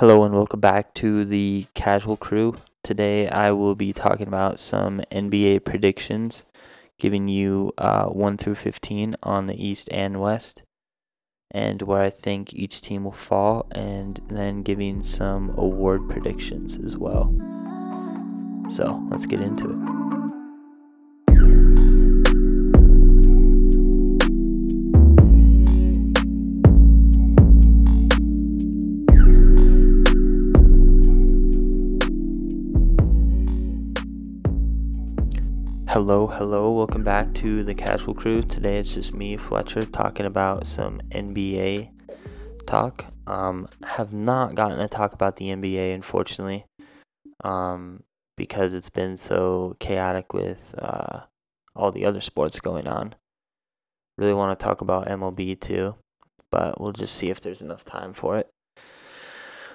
Hello and welcome back to the Casual Crew. Today I will be talking about some NBA predictions, giving you uh, 1 through 15 on the East and West, and where I think each team will fall, and then giving some award predictions as well. So let's get into it. Hello, hello, welcome back to the Casual Crew. Today it's just me, Fletcher, talking about some NBA talk. Um, have not gotten to talk about the NBA, unfortunately, um, because it's been so chaotic with uh, all the other sports going on. Really want to talk about MLB too, but we'll just see if there's enough time for it.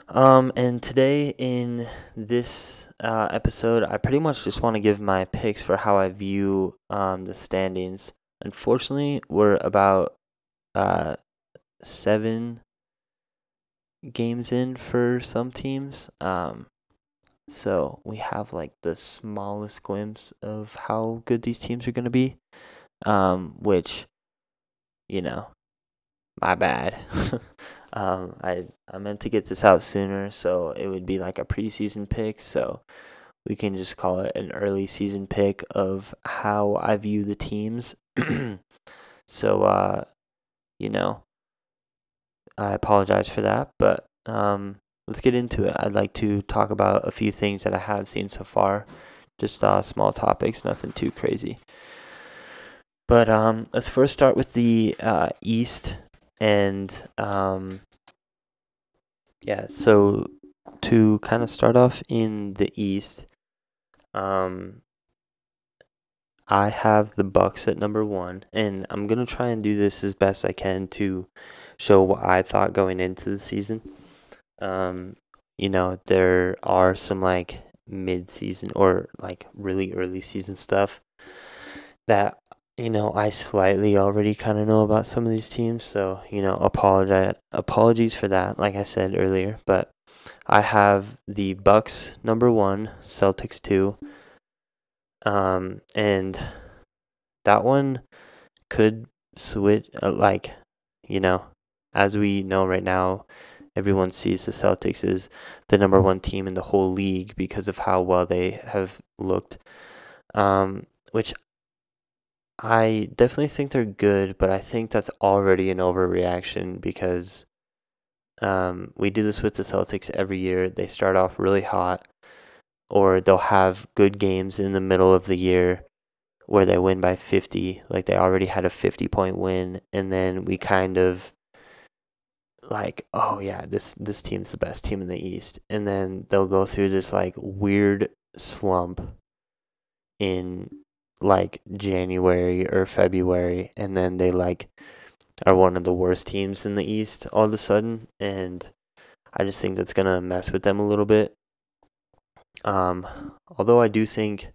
Um, and today in this uh, episode, I pretty much just want to give my picks for how I view um, the standings. Unfortunately, we're about uh, seven games in for some teams. Um, so we have like the smallest glimpse of how good these teams are going to be, um, which, you know, my bad. Um, I I meant to get this out sooner, so it would be like a preseason pick. So we can just call it an early season pick of how I view the teams. so uh, you know, I apologize for that, but um, let's get into it. I'd like to talk about a few things that I have seen so far. Just uh, small topics, nothing too crazy. But um, let's first start with the uh, East and um, yeah, so to kind of start off in the East, um, I have the Bucks at number one, and I'm gonna try and do this as best I can to show what I thought going into the season. Um, you know, there are some like mid-season or like really early season stuff that you know, I slightly already kind of know about some of these teams, so you know, apologize apologies for that. Like I said earlier, but I have the Bucks number one, Celtics two, um, and that one could switch. Uh, like, you know, as we know right now, everyone sees the Celtics as the number one team in the whole league because of how well they have looked. Um, which I definitely think they're good, but I think that's already an overreaction because um, we do this with the Celtics every year. They start off really hot, or they'll have good games in the middle of the year where they win by 50. Like they already had a 50 point win, and then we kind of like, oh yeah, this this team's the best team in the East, and then they'll go through this like weird slump in like January or February, and then they like are one of the worst teams in the East all of a sudden, and I just think that's gonna mess with them a little bit. Um, although I do think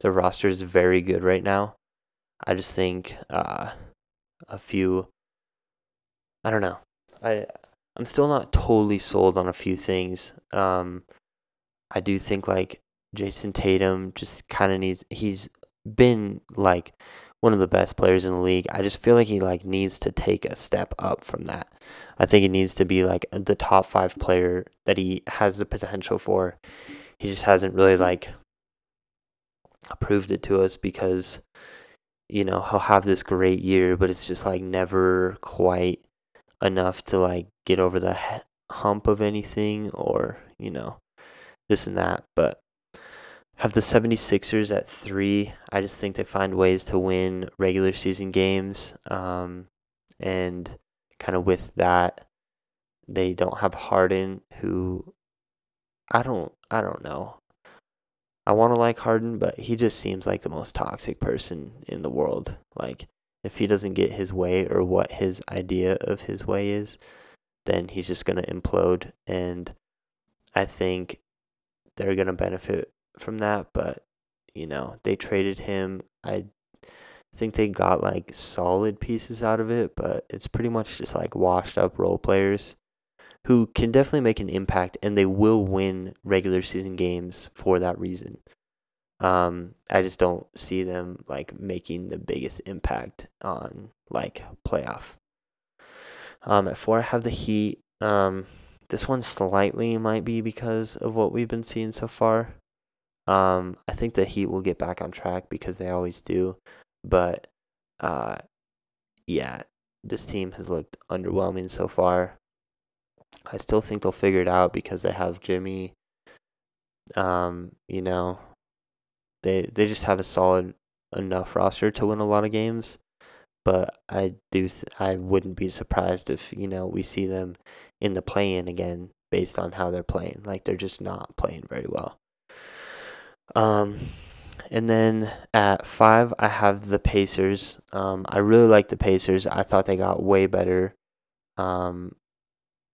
the roster is very good right now, I just think uh, a few. I don't know. I I'm still not totally sold on a few things. Um, I do think like Jayson Tatum just kind of needs. He's been like one of the best players in the league. I just feel like he like needs to take a step up from that. I think he needs to be like the top 5 player that he has the potential for. He just hasn't really like proved it to us because you know, he'll have this great year, but it's just like never quite enough to like get over the hump of anything or, you know, this and that. But have the 76ers at three. I just think they find ways to win regular season games. Um, and kind of with that, they don't have Harden, who I don't, I don't know. I want to like Harden, but he just seems like the most toxic person in the world. Like, if he doesn't get his way or what his idea of his way is, then he's just going to implode. And I think they're going to benefit from that, but you know, they traded him. I think they got like solid pieces out of it, but it's pretty much just like washed up role players who can definitely make an impact, and they will win regular season games for that reason. Um, I just don't see them like making the biggest impact on like playoff. Um, at four, I have the Heat. Um, this one slightly might be because of what we've been seeing so far. Um, I think the Heat will get back on track because they always do, but uh, yeah, this team has looked underwhelming so far. I still think they'll figure it out because they have Jimmy. Um, you know, they they just have a solid enough roster to win a lot of games. But I do th- I wouldn't be surprised if you know we see them in the play-in again based on how they're playing. Like they're just not playing very well. Um, and then at five, I have the Pacers. Um, I really like the Pacers. I thought they got way better. Um,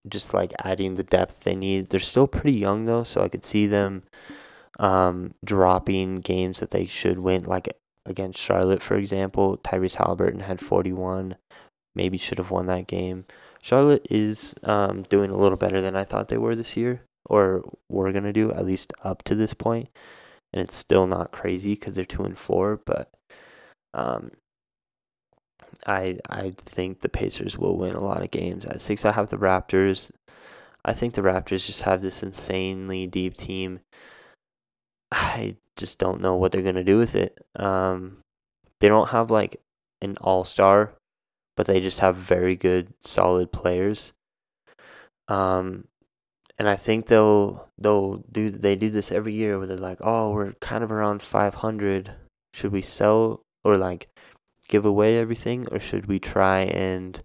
just like adding the depth they need. They're still pretty young though, so I could see them um, dropping games that they should win, like against Charlotte, for example. Tyrese Haliburton had 41, maybe should have won that game. Charlotte is um, doing a little better than I thought they were this year, or were gonna do at least up to this point, and it's still not crazy because they're two and four, but um, I I think the Pacers will win a lot of games. At six, I have the Raptors. I think the Raptors just have this insanely deep team. I just don't know what they're gonna do with it. Um, they don't have like an all star, but they just have very good, solid players. Um, and I think they'll they'll do they do this every year where they're like, oh, we're kind of around five hundred. Should we sell or like give away everything, or should we try and,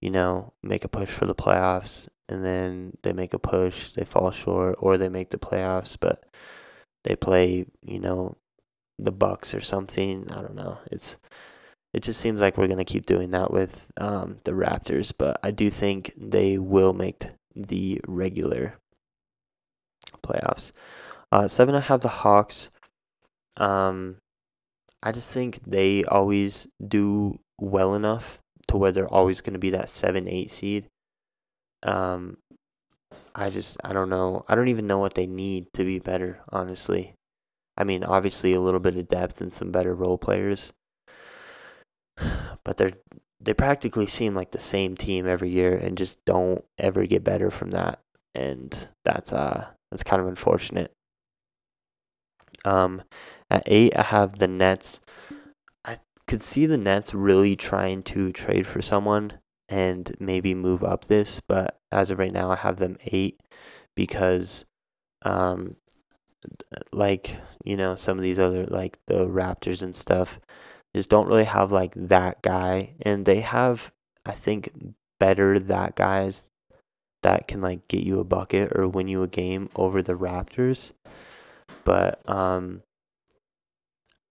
you know, make a push for the playoffs? And then they make a push, they fall short, or they make the playoffs, but they play, you know, the Bucks or something. I don't know. It's it just seems like we're gonna keep doing that with um, the Raptors, but I do think they will make the regular playoffs. Uh, seven, I have the Hawks. Um, I just think they always do well enough to where they're always going to be that seven, eight seed. Um, I just I don't know. I don't even know what they need to be better, honestly. I mean, obviously a little bit of depth and some better role players. But they're they practically seem like the same team every year and just don't ever get better from that. And that's uh that's kind of unfortunate. Um at eight, I have the Nets. I could see the Nets really trying to trade for someone and maybe move up this, but as of right now, I have them eight because, um, like you know, some of these other like the Raptors and stuff, just don't really have like that guy, and they have, I think, better that guys that can like get you a bucket or win you a game over the Raptors. But um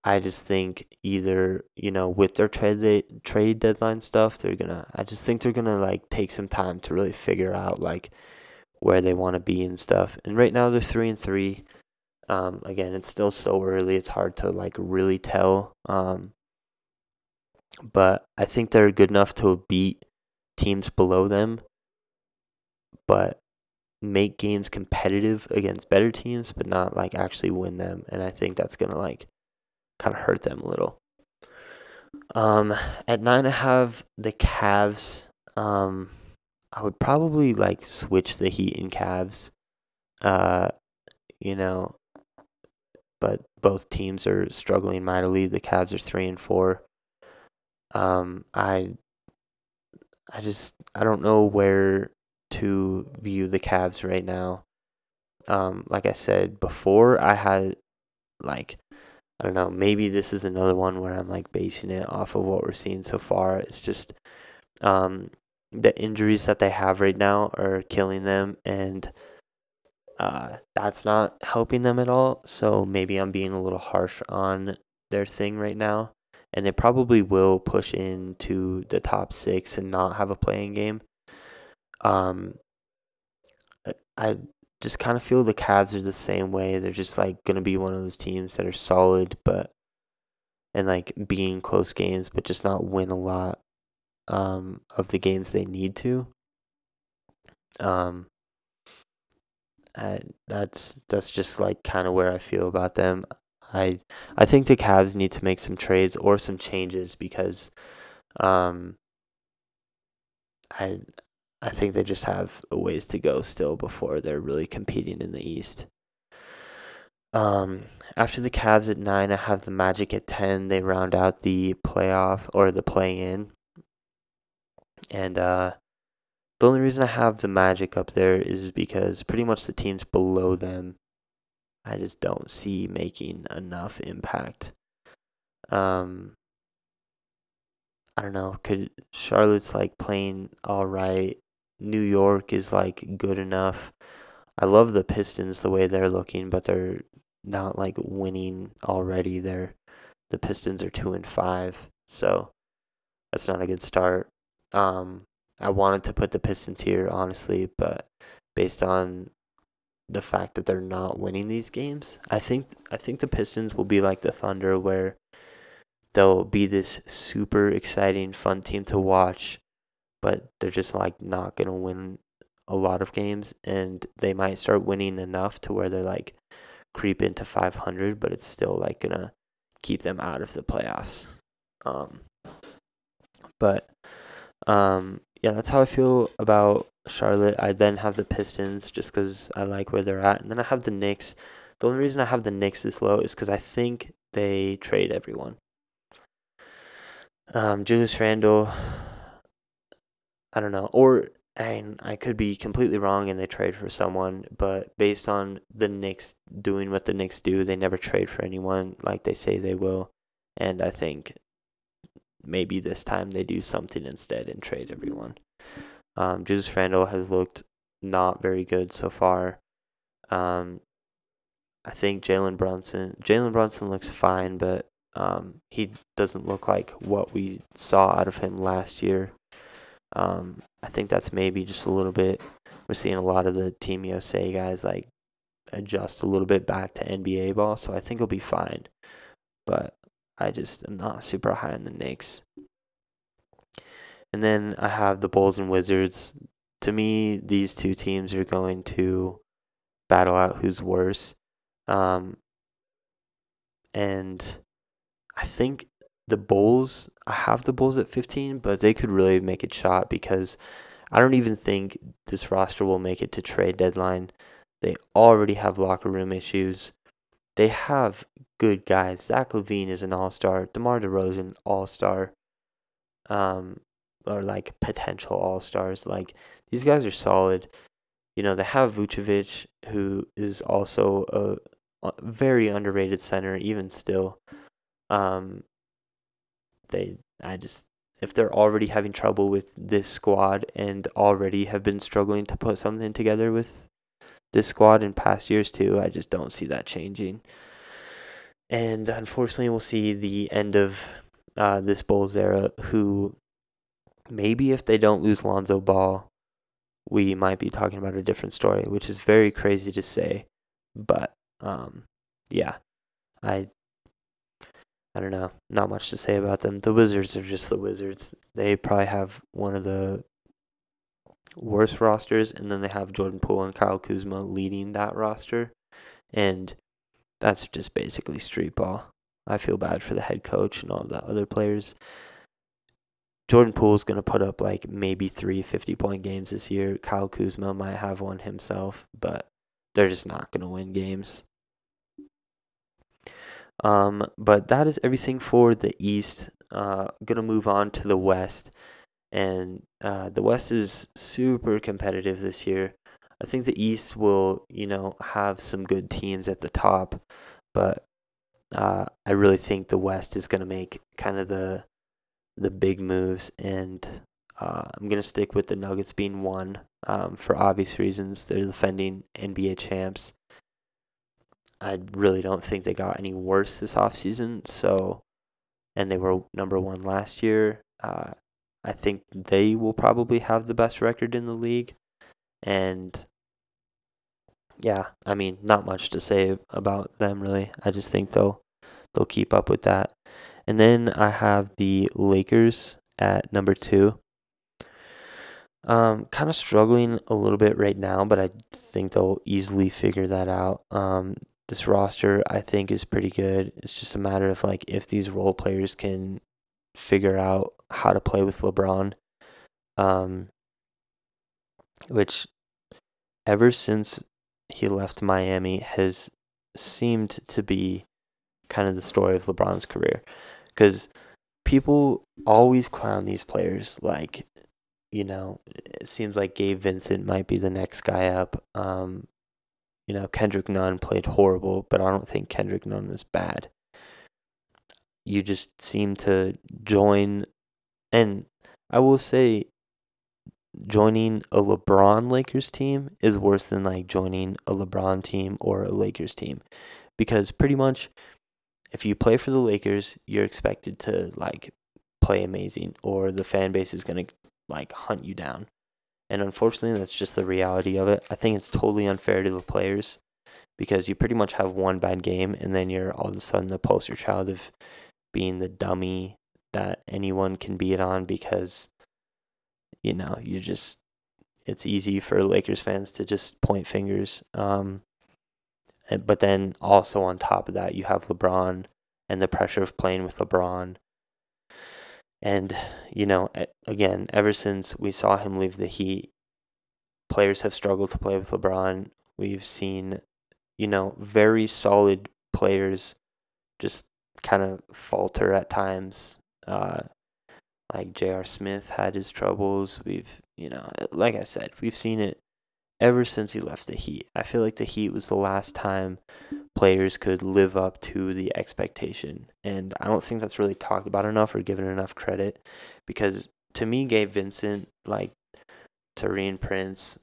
I just think either you know with their trade trade deadline stuff, they're gonna. I just think they're gonna like take some time to really figure out like where they want to be and stuff. And right now they're three and three. Um, again, it's still so early; it's hard to like really tell. Um, but I think they're good enough to beat teams below them, but make games competitive against better teams, but not like actually win them. And I think that's gonna like kind of hurt them a little. Um, at nine, I have the Cavs. Um, I would probably like switch the Heat and Cavs. Uh, you know, but both teams are struggling mightily. The Cavs are three and four. Um, I, I just I don't know where to view the Cavs right now. Um, like I said before, I had like I don't know, maybe this is another one where I'm like basing it off of what we're seeing so far. It's just um, the injuries that they have right now are killing them, and uh, that's not helping them at all. So maybe I'm being a little harsh on their thing right now. And they probably will push into the top six and not have a playing game. Um, I just kind of feel the Cavs are the same way. They're just like going to be one of those teams that are solid, but and like being close games, but just not win a lot um, of the games they need to. Um, I, that's that's just like kind of where I feel about them. I I think the Cavs need to make some trades or some changes because um I I think they just have a ways to go still before they're really competing in the East. Um, after the Cavs at nine, I have the Magic at ten. They round out the playoff or the play in. And uh, the only reason I have the Magic up there is because pretty much the teams below them, I just don't see making enough impact. Um, I don't know. Could Charlotte's like playing all right? New York is like good enough. I love the Pistons the way they're looking, but they're not like winning already. They're the Pistons are two and five, so that's not a good start. Um, I wanted to put the Pistons here honestly, but based on the fact that they're not winning these games, I think I think the Pistons will be like the Thunder where they'll be this super exciting fun team to watch, but they're just like not going to win a lot of games and they might start winning enough to where they're like creep into 500, but it's still like gonna keep them out of the playoffs. Um, but um, yeah, that's how I feel about Charlotte. I then have the Pistons just because I like where they're at, and then I have the Knicks. The only reason I have the Knicks this low is because I think they trade everyone. Um, Julius Randle, I don't know, or and I could be completely wrong and they trade for someone, but based on the Knicks doing what the Knicks do, they never trade for anyone like they say they will. And I think maybe this time they do something instead and trade everyone. Um, Julius Randle has looked not very good so far. Um, I think Jalen Brunson, Jalen Brunson looks fine, but um, he doesn't look like what we saw out of him last year. Um, I think that's maybe just a little bit. We're seeing a lot of the Team USA guys like adjust a little bit back to NBA ball, so I think he'll be fine. But I just am not super high on the Knicks. And then I have the Bulls and Wizards. To me, these two teams are going to battle out who's worse. Um, and I think the Bulls, I have the Bulls at 15, but they could really make it shot because I don't even think this roster will make it to trade deadline. They already have locker room issues. They have good guys. Zach LaVine is an all star. DeMar DeRozan, all star. Um, or like potential all stars. Like these guys are solid. You know, they have Vucevic, who is also a, a very underrated center, even still. Um, they I just if they're already having trouble with this squad and already have been struggling to put something together with this squad in past years too, I just don't see that changing. And unfortunately, we'll see the end of uh, this Bulls era. Who maybe if they don't lose Lonzo Ball, we might be talking about a different story, which is very crazy to say. But um, yeah, I I don't know, not much to say about them. The Wizards are just the Wizards. They probably have one of the worst rosters, and then they have Jordan Poole and Kyle Kuzma leading that roster, and that's just basically street ball. I feel bad for the head coach and all the other players. Jordan Poole's going to put up like maybe three 50 point games this year. Kyle Kuzma might have one himself, but they're just not going to win games. Um, but that is everything for the East. Uh, gonna move on to the West, and uh, the West is super competitive this year. I think the East will, you know, have some good teams at the top, but uh, I really think the West is gonna make kind of the the big moves, and uh, I'm gonna stick with the Nuggets being one um, for obvious reasons. They're defending NBA champs. I really don't think they got any worse this offseason. So, and they were number one last year. Uh, I think they will probably have the best record in the league. And yeah, I mean, not much to say about them really. I just think they'll they'll keep up with that. And then I have the Lakers at number two. Um, kind of struggling a little bit right now, but I think they'll easily figure that out. Um, this roster I think is pretty good. It's just a matter of like if these role players can figure out how to play with LeBron. Um, which ever since he left Miami has seemed to be kind of the story of LeBron's career. Because people always clown these players. Like, you know, it seems like Gabe Vincent might be the next guy up. Um, you know, Kendrick Nunn played horrible, but I don't think Kendrick Nunn was bad. You just seem to join, and I will say, joining a LeBron Lakers team is worse than like joining a LeBron team or a Lakers team because pretty much if you play for the Lakers, you're expected to like play amazing or the fan base is going to like hunt you down. And unfortunately, that's just the reality of it. I think it's totally unfair to the players because you pretty much have one bad game and then you're all of a sudden the poster child of being the dummy that anyone can beat on because you know, you just it's easy for Lakers fans to just point fingers. Um, Eh, but then also on top of that, you have LeBron and the pressure of playing with LeBron. And, you know, eh, again, ever since we saw him leave the Heat, players have struggled to play with LeBron. We've seen, you know, very solid players just kind of falter at times. Uh, like J.R. Smith had his troubles. We've, you know, eh, like I said, we've seen it ever since he left the Heat. I feel like the Heat was the last time players could live up to the expectation. And I don't think that's really talked about enough or given enough credit because to me, Gabe Vincent, like Taurean Prince,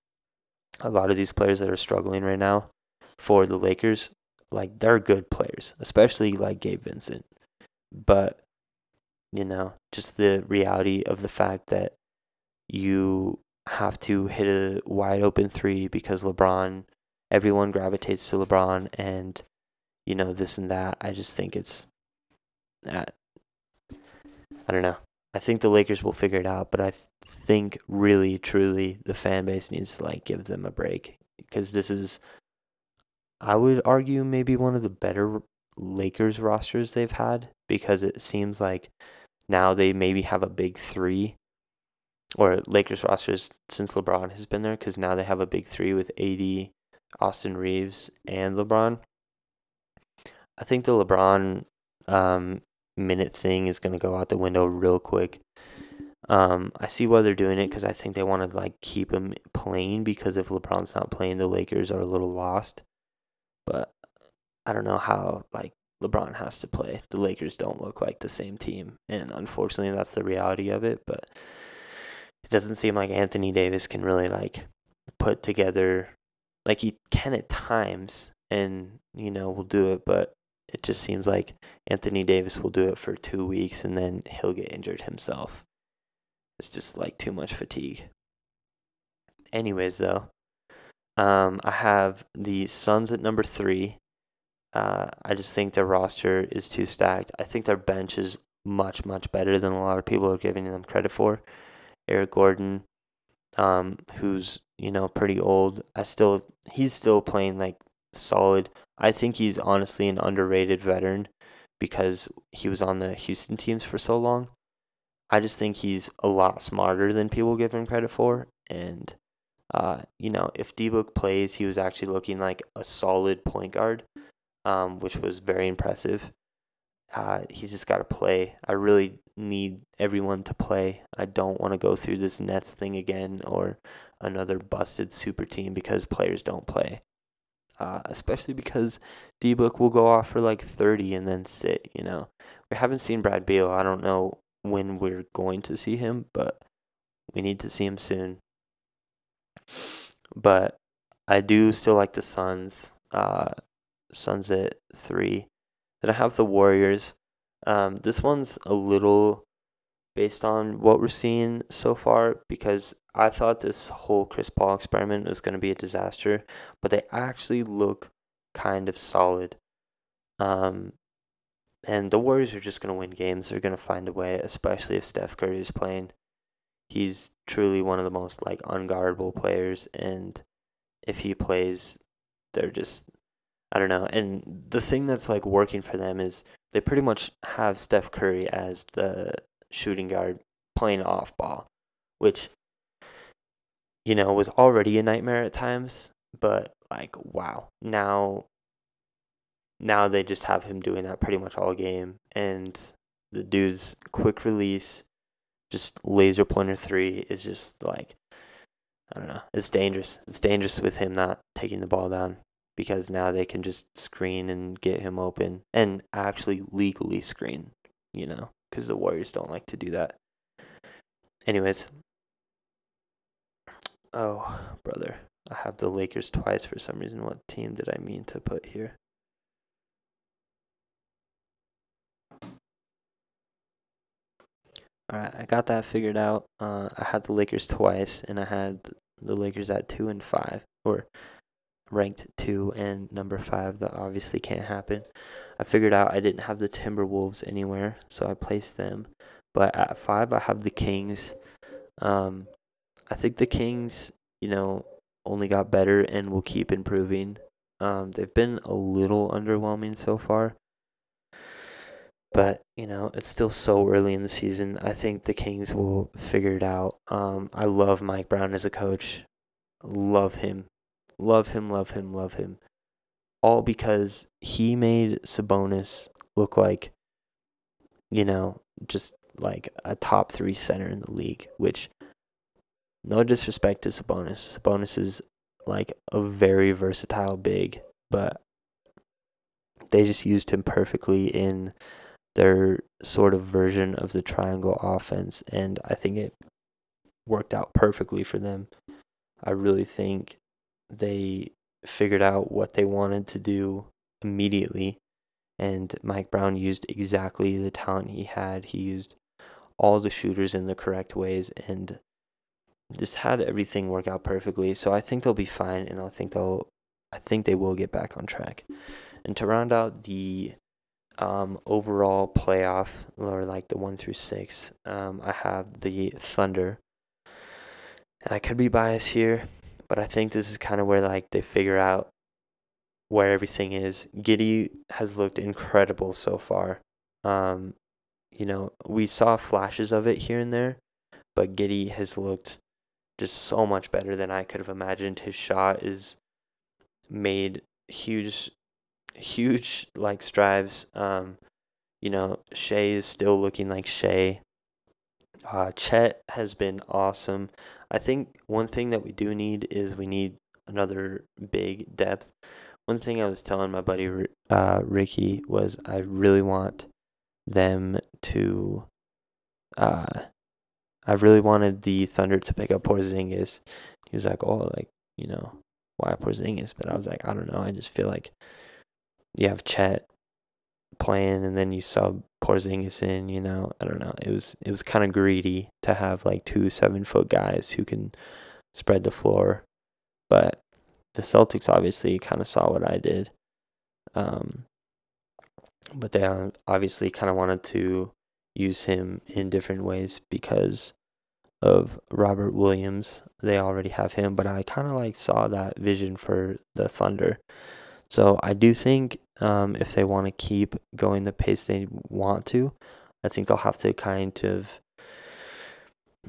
a lot of these players that are struggling right now for the Lakers, like they're good players, especially like Gabe Vincent. But you know, just the reality of the fact that you have to hit a wide open three because LeBron, everyone gravitates to LeBron and, you know, this and that. I just think it's, that. I don't know. I think the Lakers will figure it out, but I think really, truly, the fan base needs to like give them a break because this is, I would argue, maybe one of the better Lakers rosters they've had because it seems like now they maybe have a big three, or Lakers rosters since LeBron has been there, because now they have a big three with AD, Austin Reaves, and LeBron. I think the LeBron um, minute thing is going to go out the window real quick. Um, I see why they're doing it because I think they want to like keep him playing because if LeBron's not playing, the Lakers are a little lost. But I don't know how like LeBron has to play. The Lakers don't look like the same team, and unfortunately, that's the reality of it. But it doesn't seem like Anthony Davis can really like put together, like he can at times, and you know will do it, but it just seems like Anthony Davis will do it for two weeks and then he'll get injured himself. It's just like too much fatigue. Anyways, though, um, I have the Suns at number three. Uh, I just think their roster is too stacked. I think their bench is much, much better than a lot of people are giving them credit for. Eric Gordon, um, who's, you know, pretty old. I still, he's still playing like solid. I think he's honestly an underrated veteran because he was on the Houston teams for so long. I just think he's a lot smarter than people give him credit for. And, uh, you know, if D Book plays, he was actually looking like a solid point guard um, which was very impressive. Uh, he's just got to play. I really need everyone to play. I don't want to go through this Nets thing again or another busted super team because players don't play. Uh, especially because D Book will go off for like 30 and then sit, you know. We haven't seen Brad Beal. I don't know when we're going to see him, but we need to see him soon. But I do still like the Suns. Uh, Suns at three. Then I have the Warriors. Um, this one's a little based on what we're seeing so far because I thought this whole Chris Paul experiment was going to be a disaster, but they actually look kind of solid. Um, and the Warriors are just going to win games. They're going to find a way, especially if Steph Curry is playing. he's truly one of the most like unguardable players and if he plays they're just I don't know. And the thing that's like working for them is they pretty much have Steph Curry as the shooting guard playing off ball, which you know was already a nightmare at times, but like wow. Now now they just have him doing that pretty much all game and the dude's quick release just laser pointer 3 is just like I don't know. It's dangerous. It's dangerous with him not taking the ball down because now they can just screen and get him open and actually legally screen, you know, because the Warriors don't like to do that. Anyways, oh, brother, I have the Lakers twice for some reason. What team did I mean to put here? All right, I got that figured out. Uh, I had the Lakers twice, and I had the Lakers at two and five, or ranked two and number five. That obviously can't happen. I figured out I didn't have the Timberwolves anywhere, so I placed them. But at five, I have the Kings. Um, I think the Kings, you know, only got better and will keep improving. Um, they've been a little underwhelming so far. But, you know, it's still so early in the season. I think the Kings will figure it out. Um, I love Mike Brown as a coach. Love him. Love him, love him, love him. All because he made Sabonis look like, you know, just like a top three center in the league, which, no disrespect to Sabonis. Sabonis is like a very versatile big, but they just used him perfectly in their sort of version of the triangle offense, and I think it worked out perfectly for them. I really think they figured out what they wanted to do immediately. And Mike Brown used exactly the talent he had. He used all the shooters in the correct ways and just had everything work out perfectly. So I think they'll be fine and I think they'll I think they will get back on track. And to round out the um, overall playoff or like the one through six, um, I have the Thunder. And I could be biased here, but I think this is kind of where like they figure out where everything is. Giddey has looked incredible so far. Um, you know, we saw flashes of it here and there, but Giddey has looked just so much better than I could have imagined. His shot is made huge, huge like strides. Um, you know, Shai is still looking like Shai. Uh, Chet has been awesome. I think one thing that we do need is we need another big depth. One thing I was telling my buddy uh, Ricky was I really want them to. Uh, I really wanted the Thunder to pick up Porzingis. He was like, "Oh, like you know, why Porzingis?" But I was like, "I don't know. I just feel like you have Chet playing, and then you sub Porzingis in. You know, I don't know. It was it was kind of greedy to have like two seven foot guys who can spread the floor, but the Celtics obviously kind of saw what I did. Um, but they obviously kind of wanted to use him in different ways because of Robert Williams. They already have him, but I kind of like saw that vision for the Thunder. So I do think um, if they want to keep going the pace they want to, I think they'll have to kind of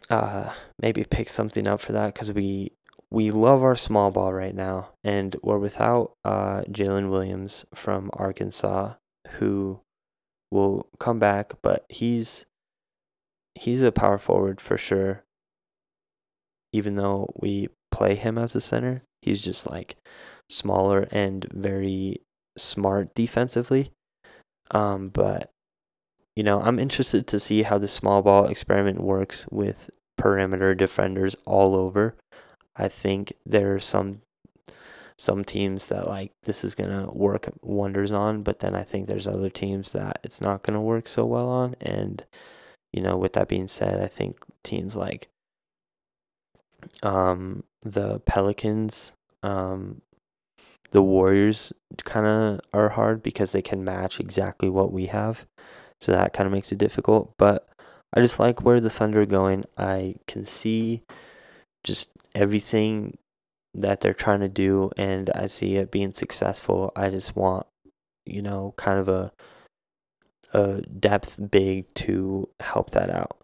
uh, maybe pick something up for that because we we love our small ball right now, and we're without uh, Jaylin Williams from Arkansas, who will come back, but he's he's a power forward for sure. Even though we play him as a center, he's just like smaller and very smart defensively. Um, but you know, I'm interested to see how the small ball experiment works with perimeter defenders all over. I think there are some some teams that like this is gonna work wonders on, but then I think there's other teams that it's not gonna work so well on. And you know, with that being said, I think teams like um the Pelicans, um the Warriors kind of are hard because they can match exactly what we have. So that kind of makes it difficult. But I just like where the Thunder are going. I can see just everything that they're trying to do, and I see it being successful. I just want, you know, kind of a a depth big to help that out.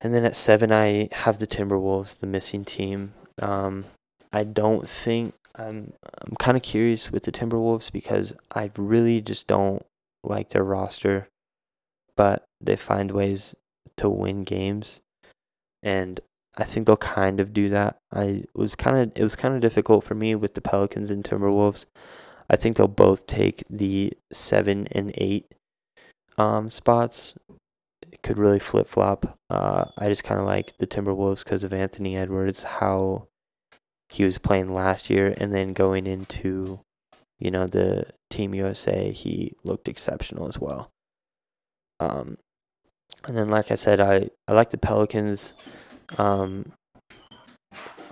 And then at seven, I have the Timberwolves, the missing team. Um, I don't think I'm. I'm kind of curious with the Timberwolves because I really just don't like their roster, but they find ways to win games, and I think they'll kind of do that. I was kind of it was kind of difficult for me with the Pelicans and Timberwolves. I think they'll both take the seven and eight um, spots. It could really flip flop. Uh, I just kind of like the Timberwolves because of Anthony Edwards, how he was playing last year, and then going into, you know, the Team USA, he looked exceptional as well. Um, and then, like I said, I, I like the Pelicans. Um,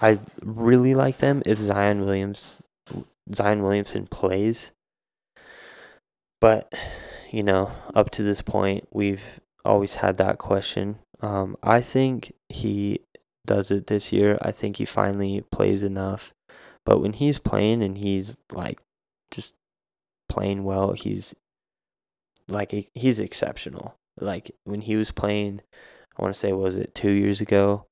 I really like them if Zion Williams Zion Williamson plays. But, you know, up to this point, we've always had that question. Um, I think he does it this year. I think he finally plays enough. But when he's playing and he's like just playing well, he's like he's exceptional. Like when he was playing, I want to say was it 2 years ago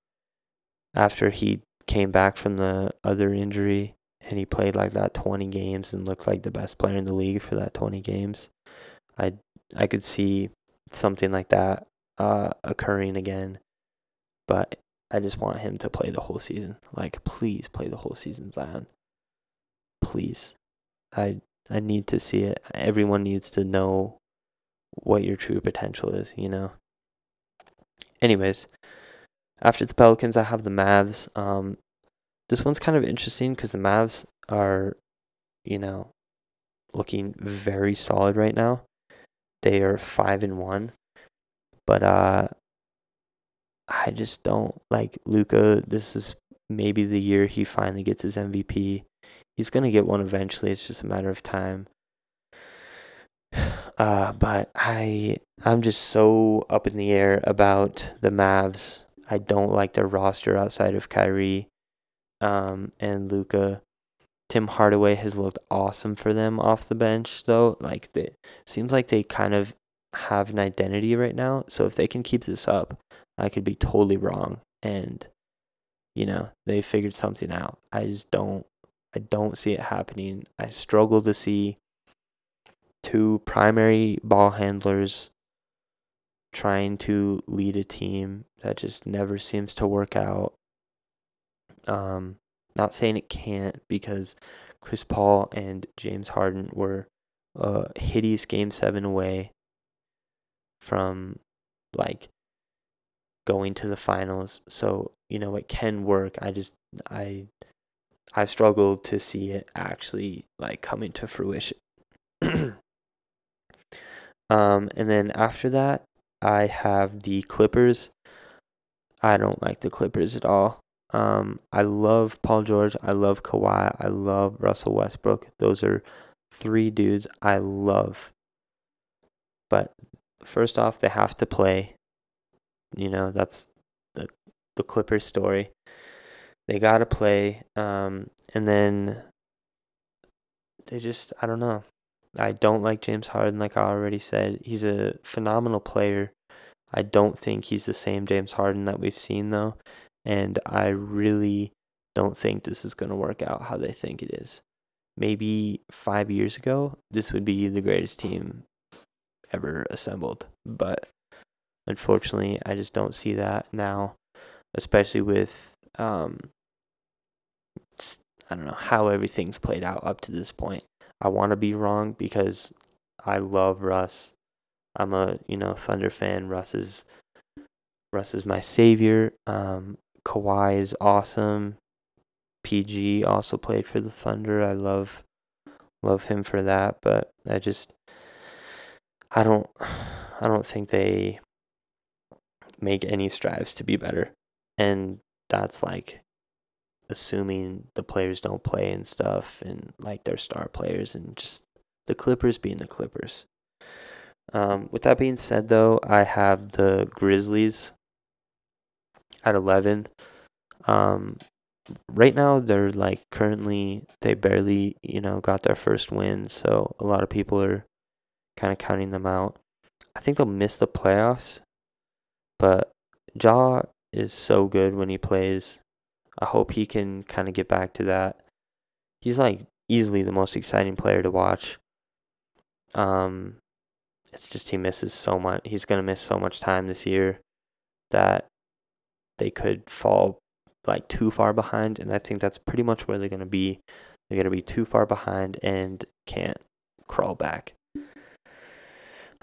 after he came back from the other injury and he played like that 20 games and looked like the best player in the league for that 20 games. I I could see something like that uh, occurring again, but I just want him to play the whole season. Like, please play the whole season, Zion. Please, I I need to see it. Everyone needs to know what your true potential is. You know. Anyways, after the Pelicans, I have the Mavs. Um, this one's kind of interesting because the Mavs are, you know, looking very solid right now. They are five and one, but uh, I just don't like Luka. This is maybe the year he finally gets his MVP. He's gonna get one eventually. It's just a matter of time. Uh, but I I'm just so up in the air about the Mavs. I don't like their roster outside of Kyrie um, and Luka. Tim Hardaway has looked awesome for them off the bench, though. Like, it seems like they kind of have an identity right now. So if they can keep this up, I could be totally wrong, and you know they figured something out. I just don't. I don't see it happening. I struggle to see two primary ball handlers trying to lead a team that just never seems to work out. Um, not saying it can't because Chris Paul and James Harden were a hideous game seven away from like going to the finals. So, you know, it can work. I just I I struggle to see it actually like coming to fruition. um and then after that, I have the Clippers. I don't like the Clippers at all. Um, I love Paul George. I love Kawhi. I love Russell Westbrook. Those are three dudes I love. But first off, they have to play. You know, that's the the Clippers story. They got to play um and then they just I don't know. I don't like James Harden like I already said. He's a phenomenal player. I don't think he's the same James Harden that we've seen though, and I really don't think this is going to work out how they think it is. Maybe 5 years ago, this would be the greatest team ever assembled, but Unfortunately, I just don't see that now, especially with um, just, I don't know how everything's played out up to this point. I want to be wrong because I love Russ. I'm a you know Thunder fan. Russ is Russ is my savior. Um, Kawhi is awesome. PG also played for the Thunder. I love love him for that, but I just I don't I don't think they make any strives to be better. And that's like assuming the players don't play and stuff and like their star players and just the Clippers being the Clippers. Um, with that being said, though, I have the Grizzlies at 11. Um, right now, they're like currently, they barely, you know, got their first win. So a lot of people are kind of counting them out. I think they'll miss the playoffs, but Ja is so good when he plays. I hope he can kind of get back to that. He's like easily the most exciting player to watch. Um, it's just he misses so much. He's gonna miss so much time this year that they could fall like too far behind, and I think that's pretty much where they're gonna be. They're gonna be too far behind and can't crawl back.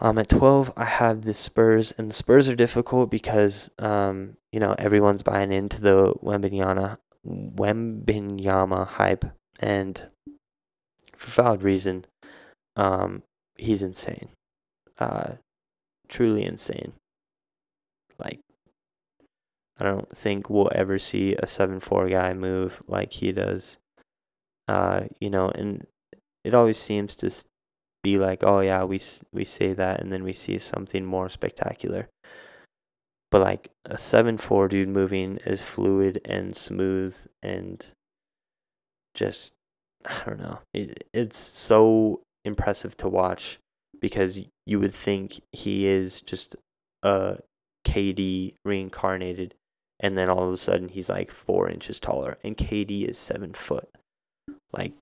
Um, at 12, I have the Spurs, and the Spurs are difficult because, um, you know, everyone's buying into the Wembanyama, Wembanyama hype, and for valid reason, um, he's insane. Uh, truly insane. Like, I don't think we'll ever see a 7 4 guy move like he does. Uh, you know, and it always seems to be like, oh yeah, we we say that, and then we see something more spectacular. But like a seven four dude moving is fluid and smooth and just I don't know. It, it's so impressive to watch because you would think he is just a KD reincarnated, and then all of a sudden he's like four inches taller, and KD is seven foot. Like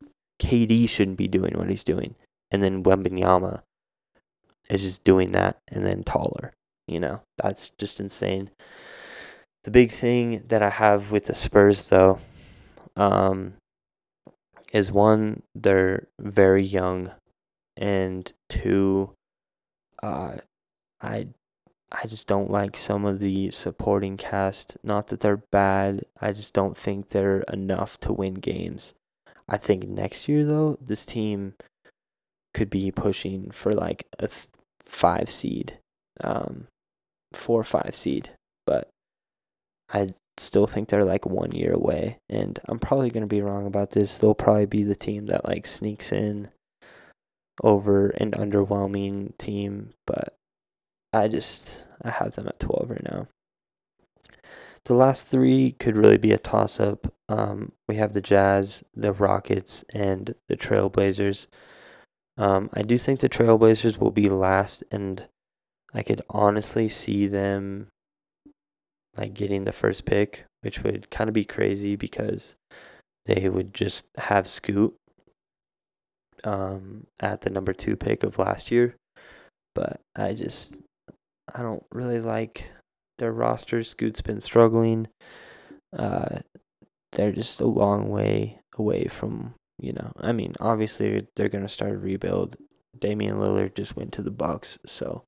KD shouldn't be doing what he's doing and then Wembanyama is just doing that and then taller. You know, that's just insane. The big thing that I have with the Spurs, though, um, is one, they're very young, and two, uh, I I just don't like some of the supporting cast. Not that they're bad, I just don't think they're enough to win games. I think next year though, this team could be pushing for like a th- five seed, um, four or five seed, but I still think they're like one year away, and I'm probably gonna be wrong about this. They'll probably be the team that like sneaks in over an underwhelming team, but I just I have them at twelve right now. The last three could really be a toss up. Um, we have the Jazz, the Rockets, and the Trailblazers. Um, I do think the Trailblazers will be last, and I could honestly see them like getting the first pick, which would kind of be crazy because they would just have Scoot um, at the number two pick of last year. But I just I don't really like their roster. Scoot's been struggling. Uh, they're just a long way away from you know, I mean, obviously they're gonna start a rebuild. Damian Lillard just went to the Bucks, so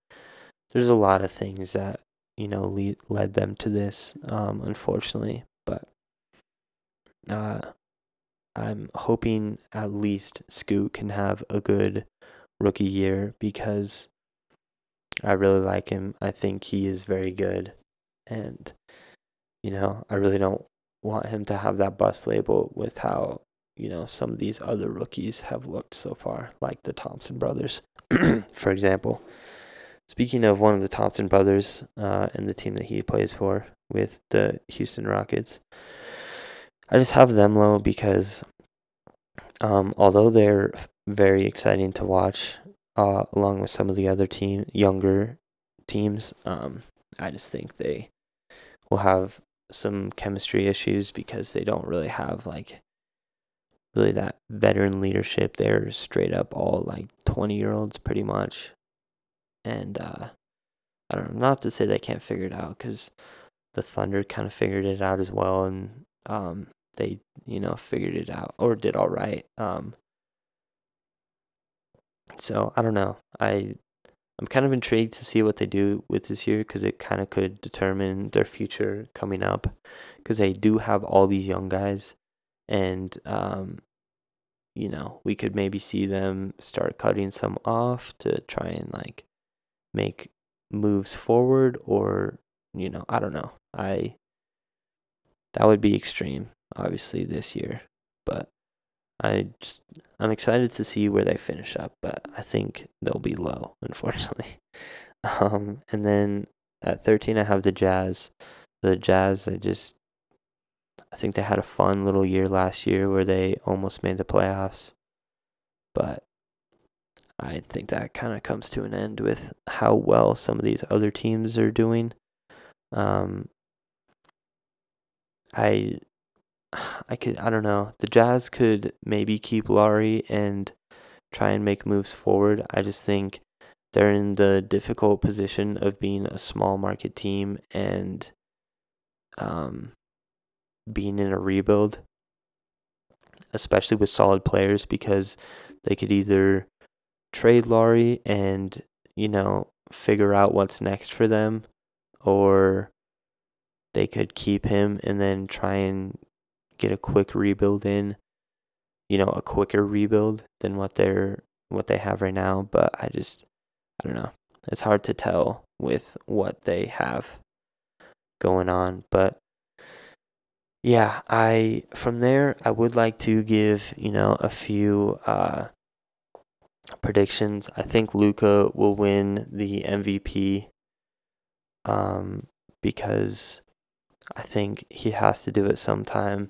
there's a lot of things that you know lead, led them to this, um, unfortunately. But uh, I'm hoping at least Scoot can have a good rookie year because I really like him. I think he is very good, and you know, I really don't want him to have that bust label with how you know some of these other rookies have looked so far, like the Thompson brothers, for example. Speaking of one of the Thompson brothers uh, and the team that he plays for with the Houston Rockets, I just have them low because um, although they're very exciting to watch, uh, along with some of the other team younger teams, um, I just think they will have some chemistry issues because they don't really have like really that veteran leadership. They're straight up all like 20 year olds pretty much. And uh, I don't know, not to say they can't figure it out because the Thunder kind of figured it out as well. And um, they, you know, figured it out or did all right. Um, so I don't know. I I'm kind of intrigued to see what they do with this year because it kind of could determine their future coming up because they do have all these young guys and um, you know we could maybe see them start cutting some off to try and like make moves forward or you know i don't know i that would be extreme obviously this year but I just I'm excited to see where they finish up, but I think they'll be low, unfortunately. Um, and then at 13, I have the Jazz. The Jazz, I just I think they had a fun little year last year where they almost made the playoffs, but I think that kind of comes to an end with how well some of these other teams are doing. Um, I, I could, I don't know. The Jazz could maybe keep Lauri and try and make moves forward. I just think they're in the difficult position of being a small market team and, um, being in a rebuild, especially with solid players, because they could either trade Lauri and, you know, figure out what's next for them, or they could keep him and then try and get a quick rebuild in, you know, a quicker rebuild than what they're what they have right now. But I just I don't know. It's hard to tell with what they have going on. But yeah, I from there I would like to give, you know, a few uh predictions. I think Luka will win the MVP um, because I think he has to do it sometime.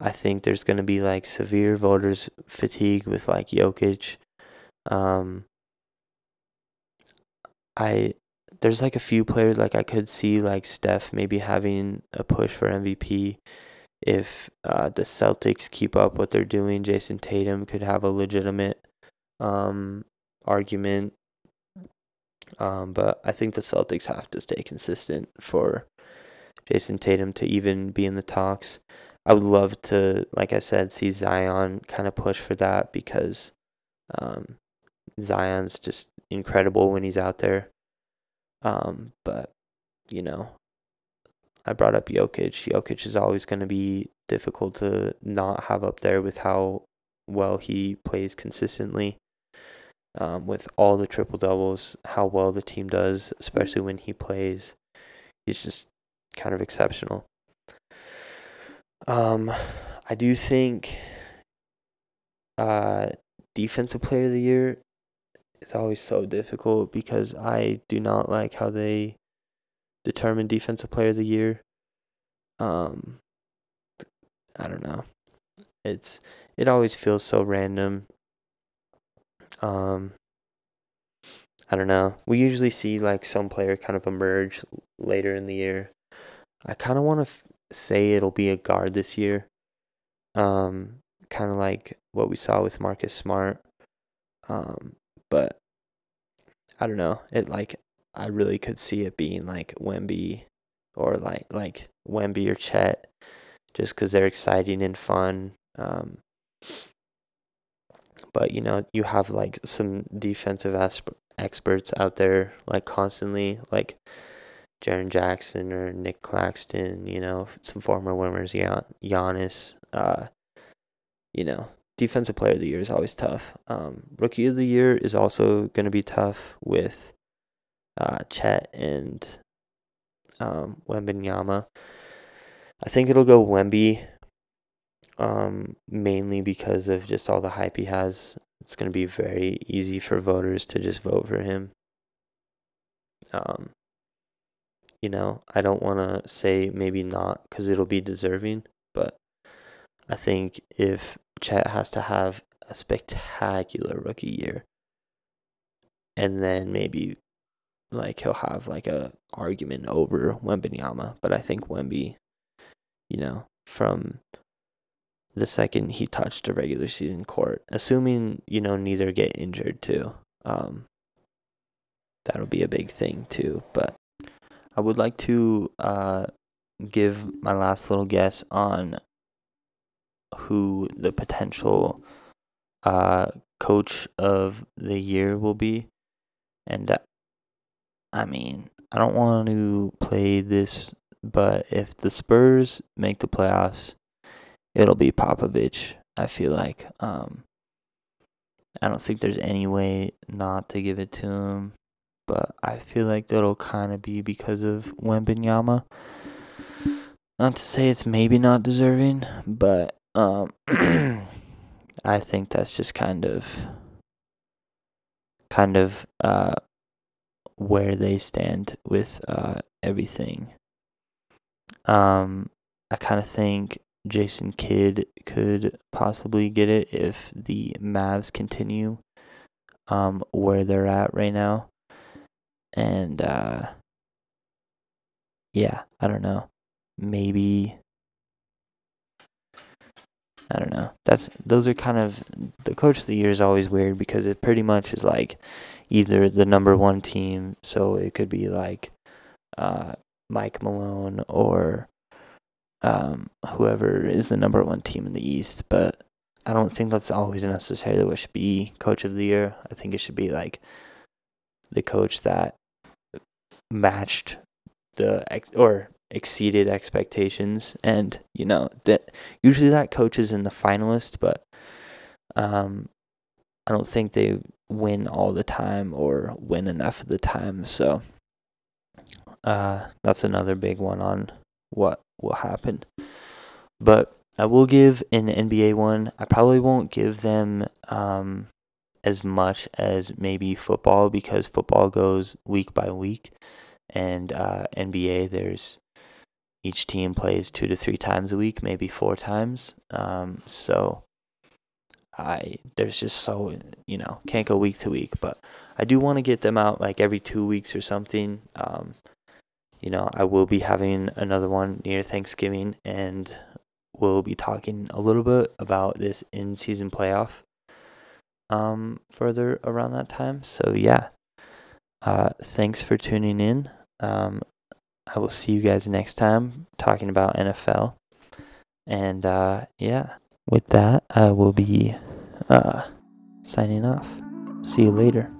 I think there's going to be like severe voters fatigue with like Jokic. Um, I there's like a few players like I could see like Steph maybe having a push for MVP if uh, the Celtics keep up what they're doing. Jayson Tatum could have a legitimate um, argument. Um, but I think the Celtics have to stay consistent for Jayson Tatum to even be in the talks. I would love to, like I said, see Zion kind of push for that because um, Zion's just incredible when he's out there. Um, but you know, I brought up Jokic. Jokic is always going to be difficult to not have up there with how well he plays consistently um, with all the triple doubles, how well the team does, especially when he plays. He's just kind of exceptional. Um, I do think uh, defensive player of the year is always so difficult because I do not like how they determine defensive player of the year. Um, I don't know. It's it always feels so random um, I don't know. We usually see like some player kind of emerge later in the year. I kind of want to f- say it'll be a guard this year. Um, kind of like what we saw with Marcus Smart. Um, but I don't know. It like I really could see it being like Wemby or like like Wemby or Chet, just because they're exciting and fun. Um, but you know you have like some defensive asp- experts out there like constantly like Jaren Jackson or Nick Claxton, you know, some former winners, Gian- Giannis, uh, you know, defensive player of the year is always tough. Um, rookie of the year is also going to be tough with uh, Chet and um, Wembanyama. I think it'll go Wemby um, mainly because of just all the hype he has. It's going to be very easy for voters to just vote for him. Um, you know, I don't want to say maybe not because it'll be deserving, but I think if Chet has to have a spectacular rookie year, and then maybe like he'll have like a argument over Wembanyama, but I think Wemby, you know, from the second he touched a regular season court, assuming you know neither get injured too. Um, that'll be a big thing too. But I would like to uh, give my last little guess on who the potential uh, coach of the year will be, and I mean I don't want to play this, but if the Spurs make the playoffs it'll be Popovich. I feel like um, I don't think there's any way not to give it to him, but I feel like that'll kind of be because of Wembanyama. Not to say it's maybe not deserving, but um, I think that's just kind of kind of uh, where they stand with uh, everything. Um, I kind of think Jason Kidd could possibly get it if the Mavs continue um, where they're at right now. And uh, yeah, I don't know. Maybe I don't know. That's those are kind of the coach of the year is always weird because it pretty much is like either the number one team, so it could be like uh, Mike Malone or um, whoever is the number one team in the East. But I don't think that's always necessarily what should be coach of the year. I think it should be like the coach that matched the ex- or exceeded expectations. And you know that usually that coach is in the finalists but um I don't think they win all the time or win enough of the time. So uh that's another big one on what will happen. But I will give an NBA one. I probably won't give them um as much as maybe football because football goes week by week. And uh, NBA there's each team plays two to three times a week, maybe four times. Um, so I there's just so you know can't go week to week, but I do want to get them out like every two weeks or something. Um, you know, I will be having another one near Thanksgiving, and we'll be talking a little bit about this in season playoff um, further around that time. So yeah, uh, thanks for tuning in. Um, I will see you guys next time talking about NFL. And uh, yeah, with that, I will be uh, signing off. See you later.